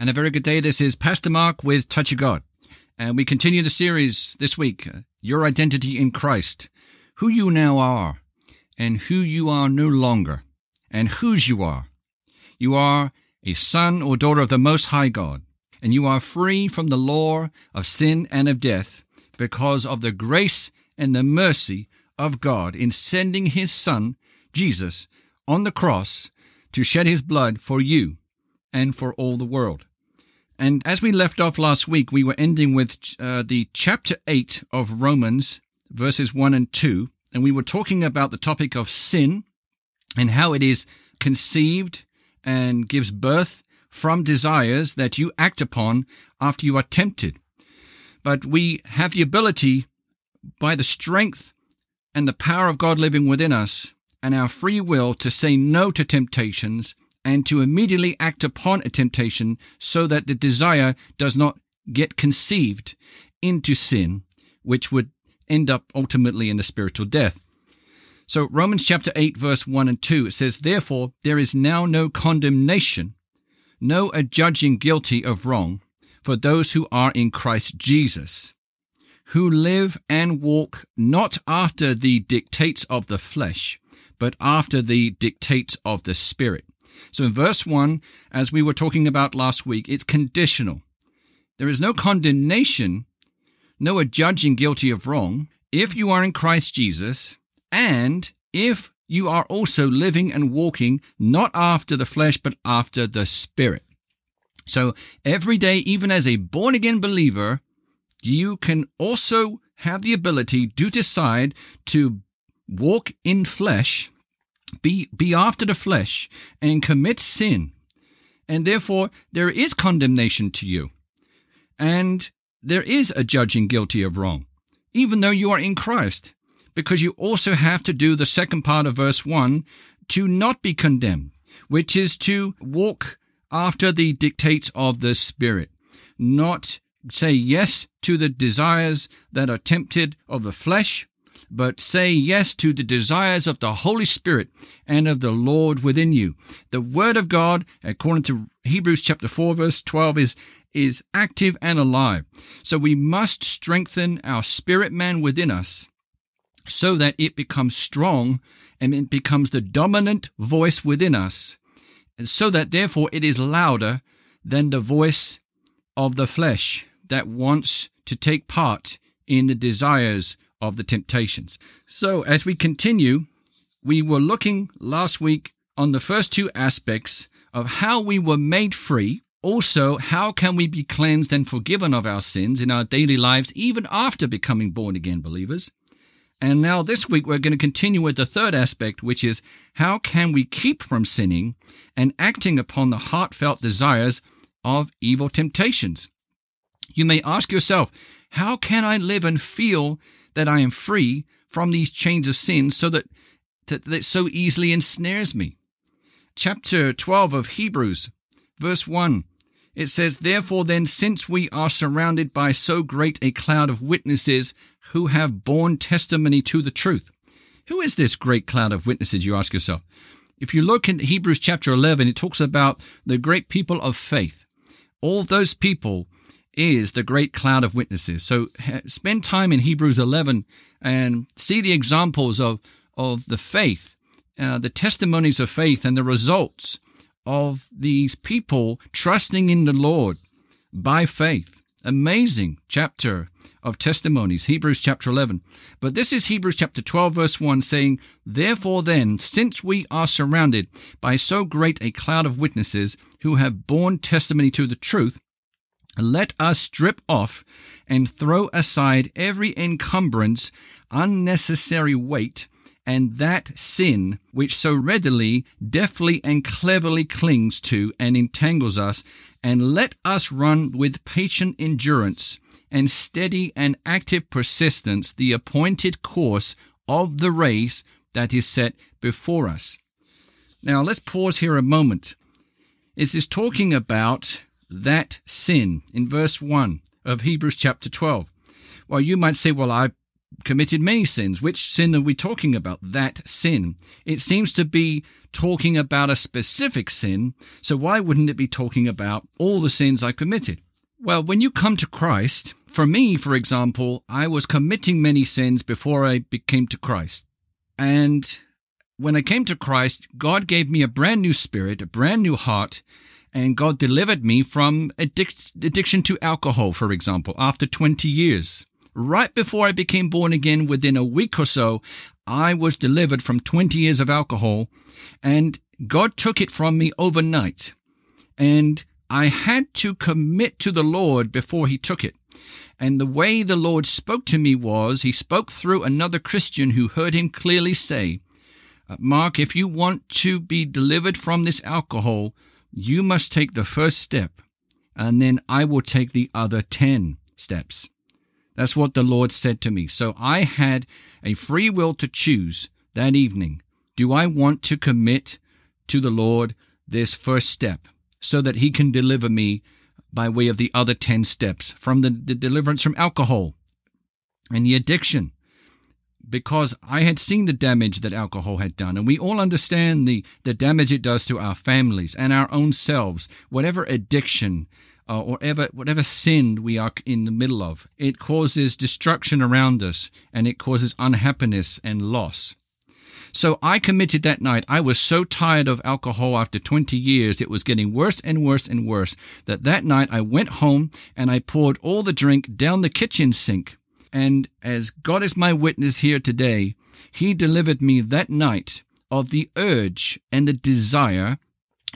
And a very good day. This is Pastor Mark with Touch of God. And we continue the series this week uh, Your Identity in Christ. Who you now are, and who you are no longer, and whose you are. You are a son or daughter of the Most High God, and you are free from the law of sin and of death because of the grace and the mercy of God in sending His Son, Jesus, on the cross to shed His blood for you and for all the world. And as we left off last week, we were ending with uh, the chapter 8 of Romans, verses 1 and 2. And we were talking about the topic of sin and how it is conceived and gives birth from desires that you act upon after you are tempted. But we have the ability, by the strength and the power of God living within us and our free will, to say no to temptations and to immediately act upon a temptation so that the desire does not get conceived into sin, which would end up ultimately in the spiritual death. So, Romans chapter 8, verse 1 and 2, it says, Therefore, there is now no condemnation, no adjudging guilty of wrong for those who are in Christ Jesus, who live and walk not after the dictates of the flesh, but after the dictates of the Spirit. So in verse 1, as we were talking about last week, it's conditional. There is no condemnation, no adjudging guilty of wrong, if you are in Christ Jesus, and if you are also living and walking not after the flesh, but after the Spirit. So every day, even as a born again believer, you can also have the ability to decide to walk in flesh be, be after the flesh and commit sin. And therefore, there is condemnation to you. And there is a judging guilty of wrong, even though you are in Christ, because you also have to do the second part of verse 1 to not be condemned, which is to walk after the dictates of the Spirit, not say yes to the desires that are tempted of the flesh, but say yes to the desires of the Holy Spirit and of the Lord within you. The Word of God, according to Hebrews chapter 4, verse 12, is, is active and alive. So we must strengthen our spirit man within us so that it becomes strong and it becomes the dominant voice within us, and so that therefore it is louder than the voice of the flesh that wants to take part in the desires of the temptations. So, as we continue, we were looking last week on the first two aspects of how we were made free. Also, how can we be cleansed and forgiven of our sins in our daily lives, even after becoming born again believers? And now this week we're going to continue with the third aspect, which is how can we keep from sinning and acting upon the heartfelt desires of evil temptations? You may ask yourself, how can I live and feel that I am free from these chains of sin so that, that, that so easily ensnares me. Chapter 12 of Hebrews, verse 1. It says, Therefore then, since we are surrounded by so great a cloud of witnesses who have borne testimony to the truth. Who is this great cloud of witnesses, you ask yourself? If you look in Hebrews chapter 11, it talks about the great people of faith. All those people is the great cloud of witnesses. So spend time in Hebrews 11 and see the examples of, of the faith, uh, the testimonies of faith, and the results of these people trusting in the Lord by faith. Amazing chapter of testimonies, Hebrews chapter 11. But this is Hebrews chapter 12, verse 1, saying, Therefore then, since we are surrounded by so great a cloud of witnesses who have borne testimony to the truth, let us strip off and throw aside every encumbrance, unnecessary weight, and that sin which so readily, deftly, and cleverly clings to and entangles us, and let us run with patient endurance and steady and active persistence the appointed course of the race that is set before us. Now, let's pause here a moment. Is this talking about that sin in verse 1 of Hebrews chapter 12. Well, you might say, well, I've committed many sins. Which sin are we talking about? That sin. It seems to be talking about a specific sin. So why wouldn't it be talking about all the sins I committed? Well, when you come to Christ, for me, for example, I was committing many sins before I became to Christ. And when I came to Christ, God gave me a brand new spirit, a brand new heart, and God delivered me from addic- addiction to alcohol, for example, after 20 years. Right before I became born again, within a week or so, I was delivered from 20 years of alcohol, and God took it from me overnight. And I had to commit to the Lord before He took it. And the way the Lord spoke to me was He spoke through another Christian who heard Him clearly say, uh, Mark, if you want to be delivered from this alcohol, you must take the first step, and then I will take the other 10 steps. That's what the Lord said to me. So I had a free will to choose that evening. Do I want to commit to the Lord this first step so that He can deliver me by way of the other 10 steps from the, the deliverance from alcohol and the addiction? Because I had seen the damage that alcohol had done, and we all understand the, the damage it does to our families and our own selves. Whatever addiction uh, or ever, whatever sin we are in the middle of, it causes destruction around us and it causes unhappiness and loss. So I committed that night. I was so tired of alcohol after 20 years. It was getting worse and worse and worse that that night I went home and I poured all the drink down the kitchen sink and as God is my witness here today, He delivered me that night of the urge and the desire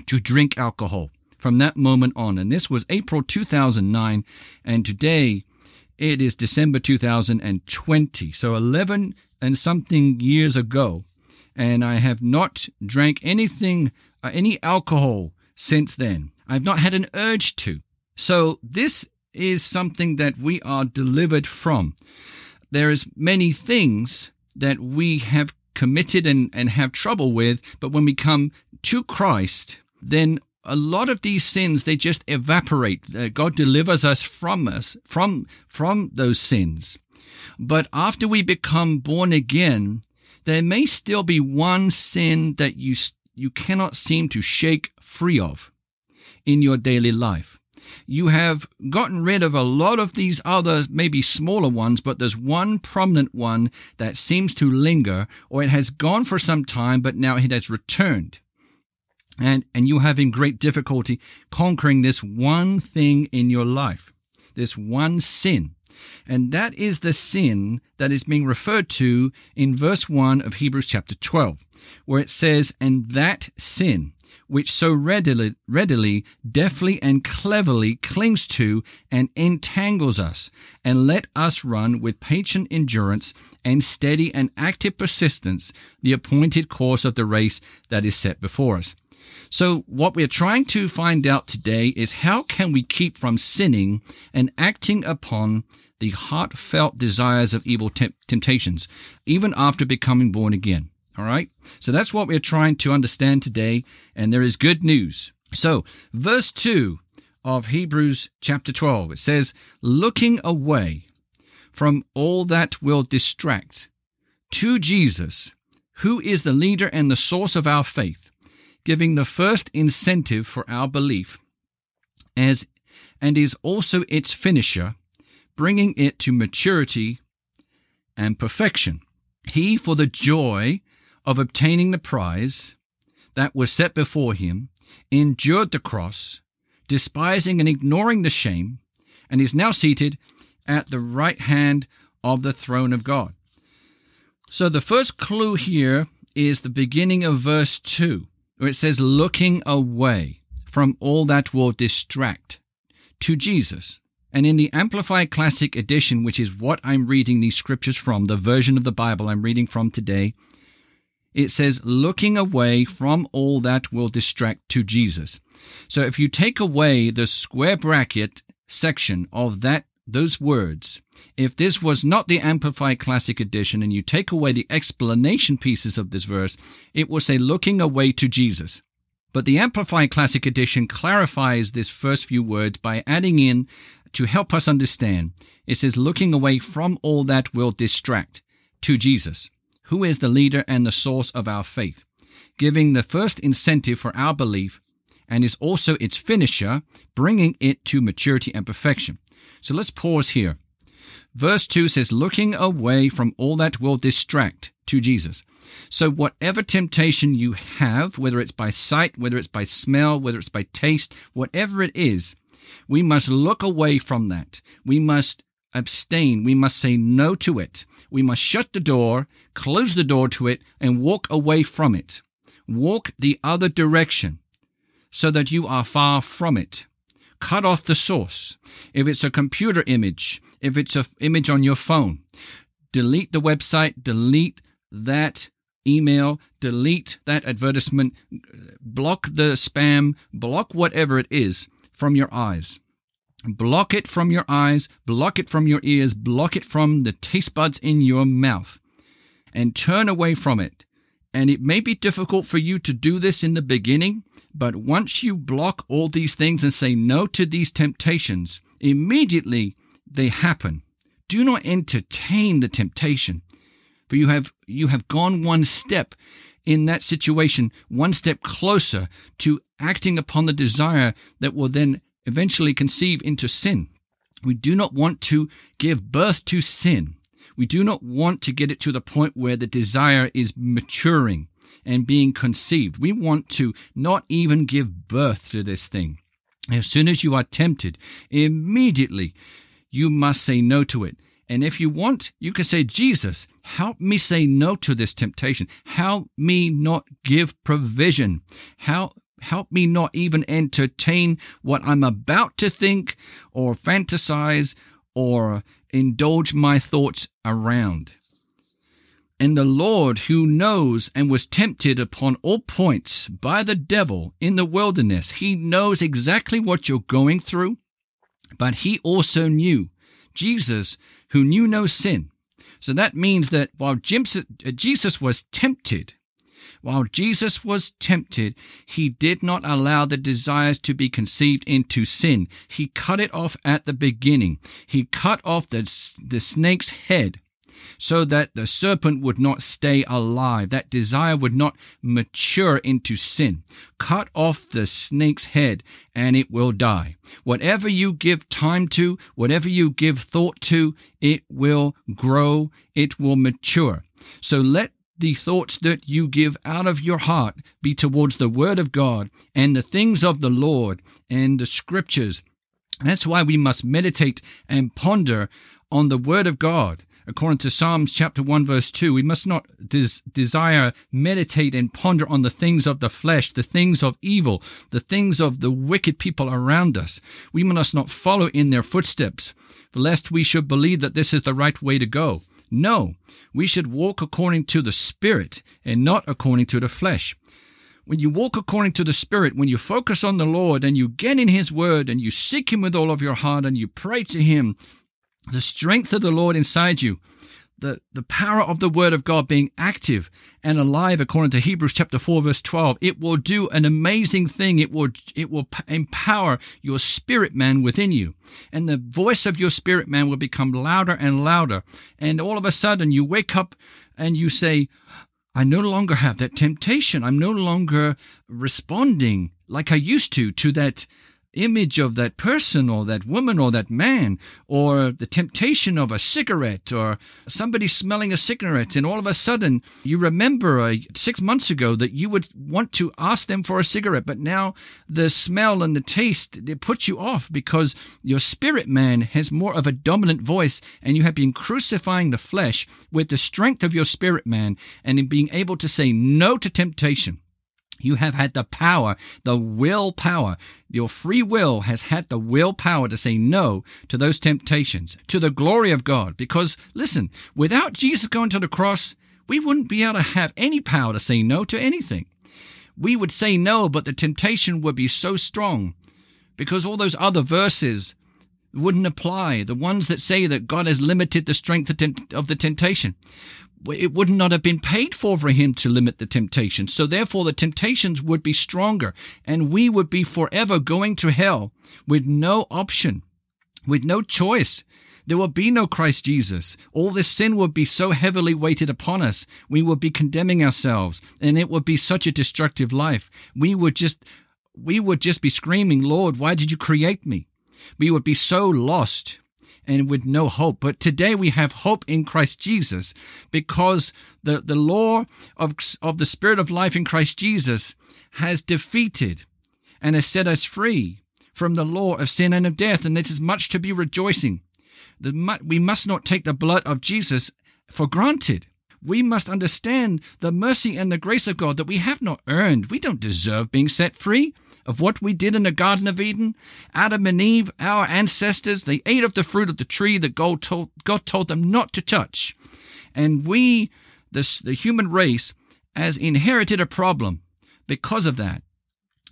to drink alcohol from that moment on. And this was April 2009. And today it is December 2020. So 11 and something years ago. And I have not drank anything, uh, any alcohol since then. I've not had an urge to. So this is something that we are delivered from. There is many things that we have committed and, and have trouble with, but when we come to Christ, then a lot of these sins they just evaporate. Uh, God delivers us from us from from those sins. But after we become born again, there may still be one sin that you you cannot seem to shake free of in your daily life you have gotten rid of a lot of these other, maybe smaller ones, but there's one prominent one that seems to linger, or it has gone for some time, but now it has returned. And, and you're having great difficulty conquering this one thing in your life, this one sin. And that is the sin that is being referred to in verse 1 of Hebrews chapter 12, where it says, And that sin, which so readily, readily, deftly, and cleverly clings to and entangles us, and let us run with patient endurance and steady and active persistence the appointed course of the race that is set before us. So what we're trying to find out today is how can we keep from sinning and acting upon the heartfelt desires of evil temptations, even after becoming born again. All right. So that's what we're trying to understand today. And there is good news. So, verse 2 of Hebrews chapter 12, it says, looking away from all that will distract to Jesus, who is the leader and the source of our faith, giving the first incentive for our belief, as and is also its finisher, bringing it to maturity and perfection. He, for the joy of obtaining the prize that was set before him, endured the cross, despising and ignoring the shame, and is now seated at the right hand of the throne of God. So the first clue here is the beginning of verse 2, where it says, looking away from all that will distract to Jesus. And in the Amplified Classic Edition, which is what I'm reading these scriptures from, the version of the Bible I'm reading from today, it says looking away from all that will distract to Jesus. So if you take away the square bracket section of that those words, if this was not the Amplified Classic Edition and you take away the explanation pieces of this verse, it will say looking away to Jesus. But the Amplified Classic Edition clarifies this first few words by adding in to help us understand. It says, looking away from all that will distract to Jesus, who is the leader and the source of our faith, giving the first incentive for our belief and is also its finisher, bringing it to maturity and perfection. So let's pause here. Verse 2 says, looking away from all that will distract to Jesus. So, whatever temptation you have, whether it's by sight, whether it's by smell, whether it's by taste, whatever it is, we must look away from that. We must abstain. We must say no to it. We must shut the door, close the door to it, and walk away from it. Walk the other direction so that you are far from it. Cut off the source. If it's a computer image, if it's an image on your phone, delete the website, delete that email, delete that advertisement, block the spam, block whatever it is from your eyes. Block it from your eyes, block it from your ears, block it from the taste buds in your mouth, and turn away from it. And it may be difficult for you to do this in the beginning, but once you block all these things and say no to these temptations, immediately they happen. Do not entertain the temptation, for you have you have gone one step in that situation, one step closer to acting upon the desire that will then eventually conceive into sin. We do not want to give birth to sin. We do not want to get it to the point where the desire is maturing and being conceived. We want to not even give birth to this thing. As soon as you are tempted, immediately you must say no to it. And if you want, you can say, Jesus, help me say no to this temptation. Help me not give provision. Help help me not even entertain what I'm about to think or fantasize or indulge my thoughts around. And the Lord, who knows and was tempted upon all points by the devil in the wilderness, he knows exactly what you're going through, but he also knew Jesus, who knew no sin. So that means that while uh, Jesus was tempted, while Jesus was tempted, he did not allow the desires to be conceived into sin. He cut it off at the beginning. He cut off the, the snake's head so that the serpent would not stay alive. That desire would not mature into sin. Cut off the snake's head and it will die. Whatever you give time to, whatever you give thought to, it will grow, it will mature. So let the thoughts that you give out of your heart be towards the Word of God and the things of the Lord and the Scriptures. That's why we must meditate and ponder on the Word of God. According to Psalms chapter 1 verse 2, we must not des- desire, meditate and ponder on the things of the flesh, the things of evil, the things of the wicked people around us. We must not follow in their footsteps, lest we should believe that this is the right way to go. No, we should walk according to the Spirit and not according to the flesh. When you walk according to the Spirit, when you focus on the Lord and you get in His Word and you seek Him with all of your heart and you pray to Him, the strength of the Lord inside you the, the power of the word of God being active and alive according to Hebrews chapter 4 verse 12 it will do an amazing thing. It will it will empower your spirit man within you. And the voice of your spirit man will become louder and louder. And all of a sudden you wake up and you say I no longer have that temptation. I'm no longer responding like I used to to that image of that person or that woman or that man or the temptation of a cigarette or somebody smelling a cigarette and all of a sudden you remember uh, six months ago that you would want to ask them for a cigarette but now the smell and the taste they put you off because your spirit man has more of a dominant voice and you have been crucifying the flesh with the strength of your spirit man and in being able to say no to temptation you have had the power, the willpower. Your free will has had the willpower to say no to those temptations, to the glory of God. Because listen, without Jesus going to the cross, we wouldn't be able to have any power to say no to anything. We would say no, but the temptation would be so strong because all those other verses wouldn't apply. The ones that say that God has limited the strength of the temptation it would not have been paid for for him to limit the temptation. So therefore the temptations would be stronger and we would be forever going to hell with no option, with no choice. There would be no Christ Jesus. All this sin would be so heavily weighted upon us. We would be condemning ourselves and it would be such a destructive life. We would just, we would just be screaming, Lord, why did you create me? We would be so lost and with no hope. But today we have hope in Christ Jesus because the, the law of, of the Spirit of life in Christ Jesus has defeated and has set us free from the law of sin and of death. And this is much to be rejoicing. The, we must not take the blood of Jesus for granted. We must understand the mercy and the grace of God that we have not earned. We don't deserve being set free of what we did in the Garden of Eden. Adam and Eve, our ancestors, they ate of the fruit of the tree that God told, God told them not to touch. And we, this, the human race, has inherited a problem because of that.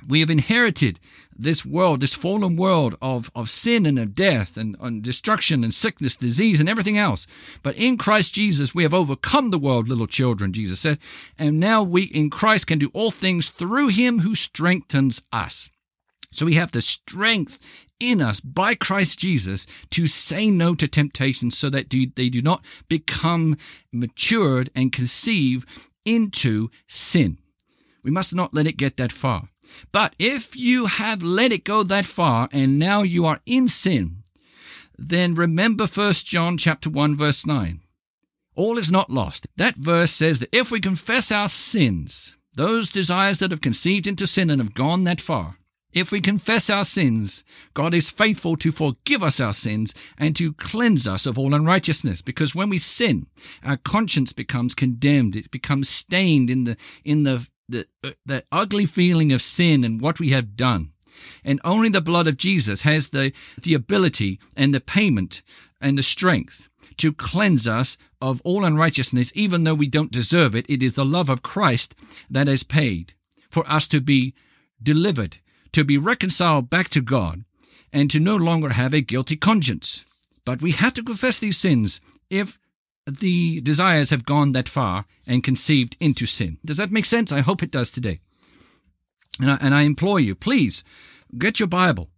We have inherited this world, this fallen world of, of sin and of death and, and destruction and sickness, disease, and everything else. But in Christ Jesus, we have overcome the world, little children, Jesus said. And now we in Christ can do all things through him who strengthens us. So we have the strength in us by Christ Jesus to say no to temptation so that they do not become matured and conceive into sin. We must not let it get that far. But if you have let it go that far and now you are in sin, then remember 1 John chapter 1 verse 9. All is not lost. That verse says that if we confess our sins, those desires that have conceived into sin and have gone that far, if we confess our sins, God is faithful to forgive us our sins and to cleanse us of all unrighteousness. Because when we sin, our conscience becomes condemned. It becomes stained in the, in the the, uh, the ugly feeling of sin and what we have done. And only the blood of Jesus has the, the ability and the payment and the strength to cleanse us of all unrighteousness, even though we don't deserve it. It is the love of Christ that has paid for us to be delivered, to be reconciled back to God, and to no longer have a guilty conscience. But we have to confess these sins if the desires have gone that far and conceived into sin. Does that make sense? I hope it does today. And I, and I implore you, please get your Bible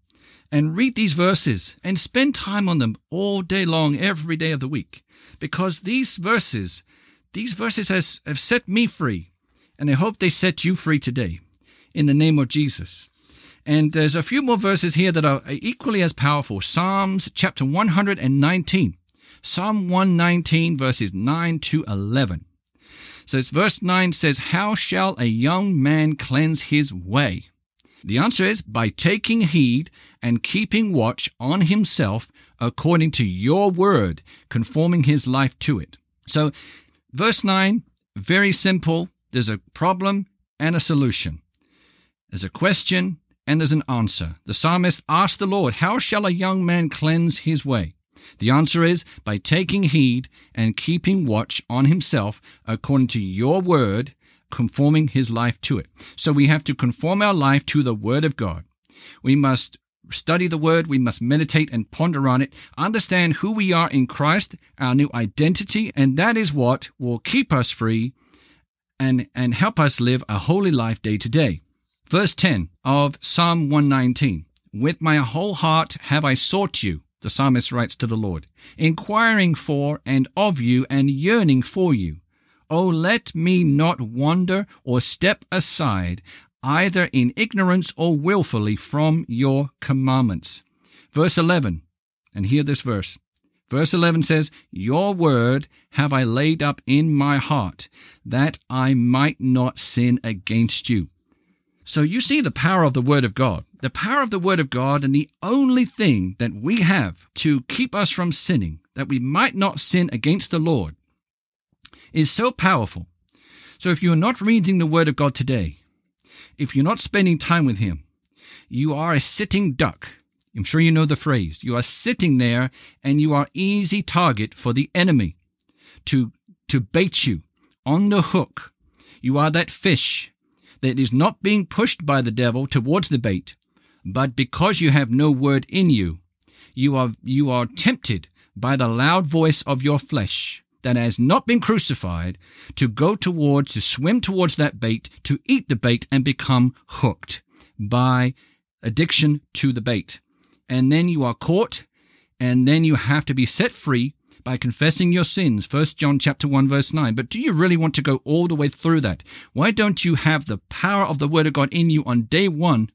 and read these verses and spend time on them all day long, every day of the week. Because these verses, these verses has, have set me free. And I hope they set you free today in the name of Jesus. And there's a few more verses here that are equally as powerful. Psalms chapter 119. Psalm 119 verses 9 to 11. So verse 9 says, How shall a young man cleanse his way? The answer is by taking heed and keeping watch on himself according to your word, conforming his life to it. So, verse 9, very simple. There's a problem and a solution. There's a question and there's an answer. The psalmist asked the Lord, How shall a young man cleanse his way? The answer is by taking heed and keeping watch on himself according to your word, conforming his life to it. So we have to conform our life to the word of God. We must study the word, we must meditate and ponder on it, understand who we are in Christ, our new identity, and that is what will keep us free and, and help us live a holy life day to day. Verse 10 of Psalm 119 With my whole heart have I sought you the psalmist writes to the Lord, inquiring for and of you and yearning for you. Oh, let me not wander or step aside, either in ignorance or wilfully from your commandments. Verse 11, and hear this verse. Verse 11 says, Your word have I laid up in my heart, that I might not sin against you. So you see the power of the Word of God. The power of the Word of God, and the only thing that we have to keep us from sinning, that we might not sin against the Lord, is so powerful. So if you're not reading the Word of God today, if you're not spending time with Him, you are a sitting duck. I'm sure you know the phrase. You are sitting there and you are easy target for the enemy to, to bait you on the hook. You are that fish that is not being pushed by the devil towards the bait, but because you have no word in you, you are, you are tempted by the loud voice of your flesh, that has not been crucified to go towards, to swim towards that bait, to eat the bait and become hooked by addiction to the bait. And then you are caught and then you have to be set free by confessing your sins. First John chapter 1 verse 9. But do you really want to go all the way through that? Why don't you have the power of the word of God in you on day 1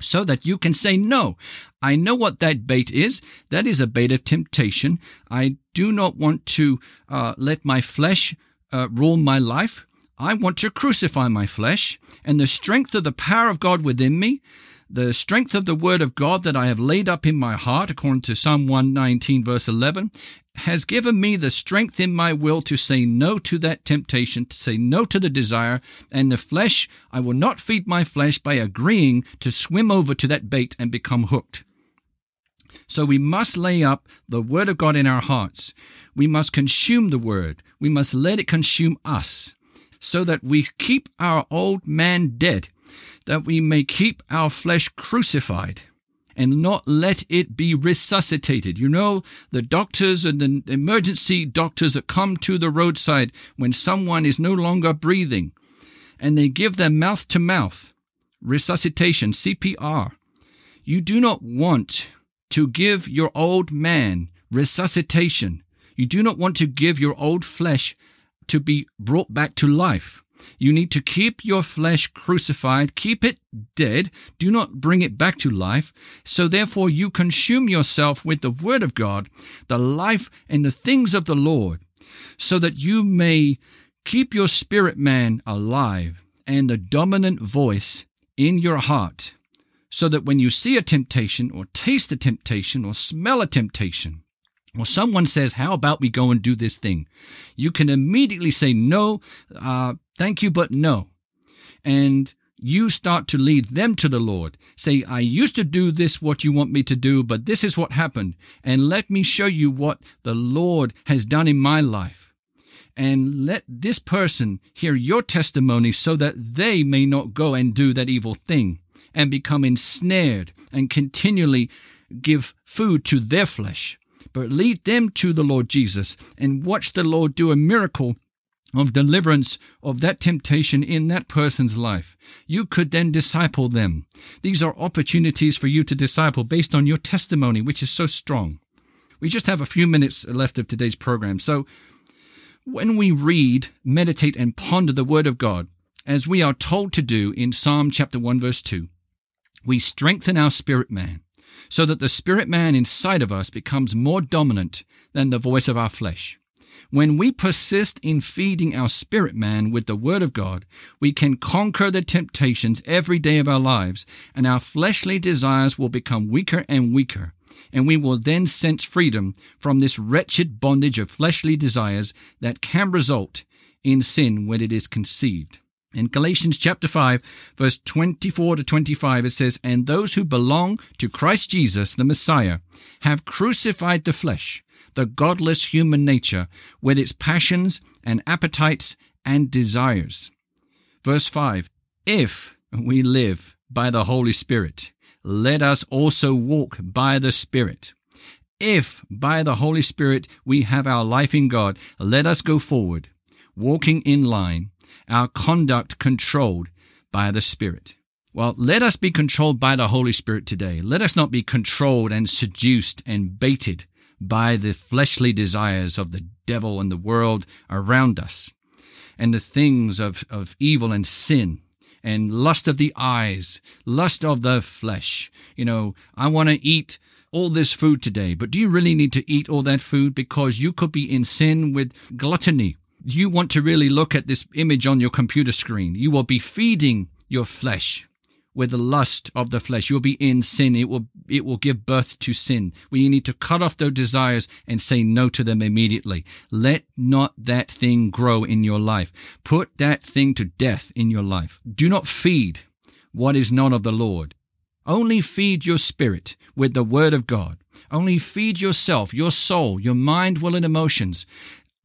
so that you can say, No, I know what that bait is. That is a bait of temptation. I do not want to uh, let my flesh uh, rule my life. I want to crucify my flesh, and the strength of the power of God within me the strength of the word of God that I have laid up in my heart, according to Psalm 119, verse 11, has given me the strength in my will to say no to that temptation, to say no to the desire, and the flesh, I will not feed my flesh by agreeing to swim over to that bait and become hooked. So we must lay up the Word of God in our hearts. We must consume the Word. We must let it consume us so that we keep our old man dead that we may keep our flesh crucified and not let it be resuscitated. You know, the doctors and the emergency doctors that come to the roadside when someone is no longer breathing and they give them mouth to mouth resuscitation, CPR. You do not want to give your old man resuscitation. You do not want to give your old flesh to be brought back to life. You need to keep your flesh crucified, keep it dead, do not bring it back to life. So therefore you consume yourself with the word of God, the life and the things of the Lord, so that you may keep your spirit man alive and the dominant voice in your heart, so that when you see a temptation or taste a temptation or smell a temptation, or someone says, How about we go and do this thing? You can immediately say, No, uh, thank you, but no. And you start to lead them to the Lord. Say, I used to do this, what you want me to do, but this is what happened. And let me show you what the Lord has done in my life. And let this person hear your testimony so that they may not go and do that evil thing and become ensnared and continually give food to their flesh but lead them to the Lord Jesus and watch the Lord do a miracle of deliverance of that temptation in that person's life. You could then disciple them. These are opportunities for you to disciple based on your testimony, which is so strong. We just have a few minutes left of today's program. So, when we read, meditate, and ponder the Word of God, as we are told to do in Psalm chapter 1, verse 2, we strengthen our spirit man so that the spirit man inside of us becomes more dominant than the voice of our flesh. When we persist in feeding our spirit man with the Word of God, we can conquer the temptations every day of our lives, and our fleshly desires will become weaker and weaker, and we will then sense freedom from this wretched bondage of fleshly desires that can result in sin when it is conceived. In Galatians chapter 5, verse 24 to 25, it says, And those who belong to Christ Jesus, the Messiah, have crucified the flesh, the godless human nature, with its passions and appetites and desires. Verse 5 If we live by the Holy Spirit, let us also walk by the Spirit. If by the Holy Spirit we have our life in God, let us go forward, walking in line our conduct controlled by the Spirit. Well, let us be controlled by the Holy Spirit today. Let us not be controlled and seduced and baited by the fleshly desires of the devil and the world around us and the things of, of evil and sin and lust of the eyes, lust of the flesh. You know, I want to eat all this food today, but do you really need to eat all that food? Because you could be in sin with gluttony you want to really look at this image on your computer screen. You will be feeding your flesh with the lust of the flesh. You'll be in sin. It will, it will give birth to sin. We need to cut off those desires and say no to them immediately. Let not that thing grow in your life. Put that thing to death in your life. Do not feed what is not of the Lord. Only feed your spirit with the word of God. Only feed yourself, your soul, your mind, will, and emotions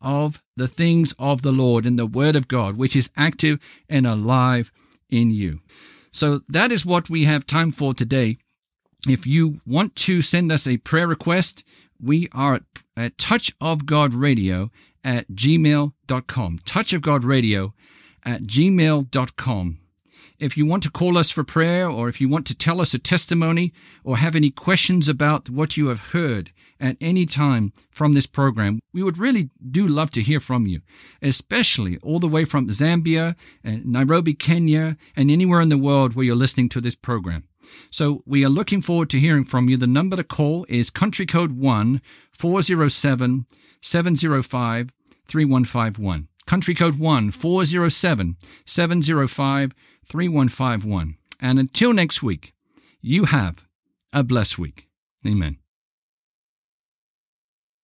of the things of the Lord in the Word of God, which is active and alive in you. So that is what we have time for today. If you want to send us a prayer request, we are at Touch of God Radio at gmail.com. Touch of God Radio at gmail.com. If you want to call us for prayer, or if you want to tell us a testimony, or have any questions about what you have heard at any time from this program, we would really do love to hear from you, especially all the way from Zambia and Nairobi, Kenya, and anywhere in the world where you're listening to this program. So we are looking forward to hearing from you. The number to call is country code 1 407 705 3151. Country code 1 407 705 3151. And until next week, you have a blessed week. Amen.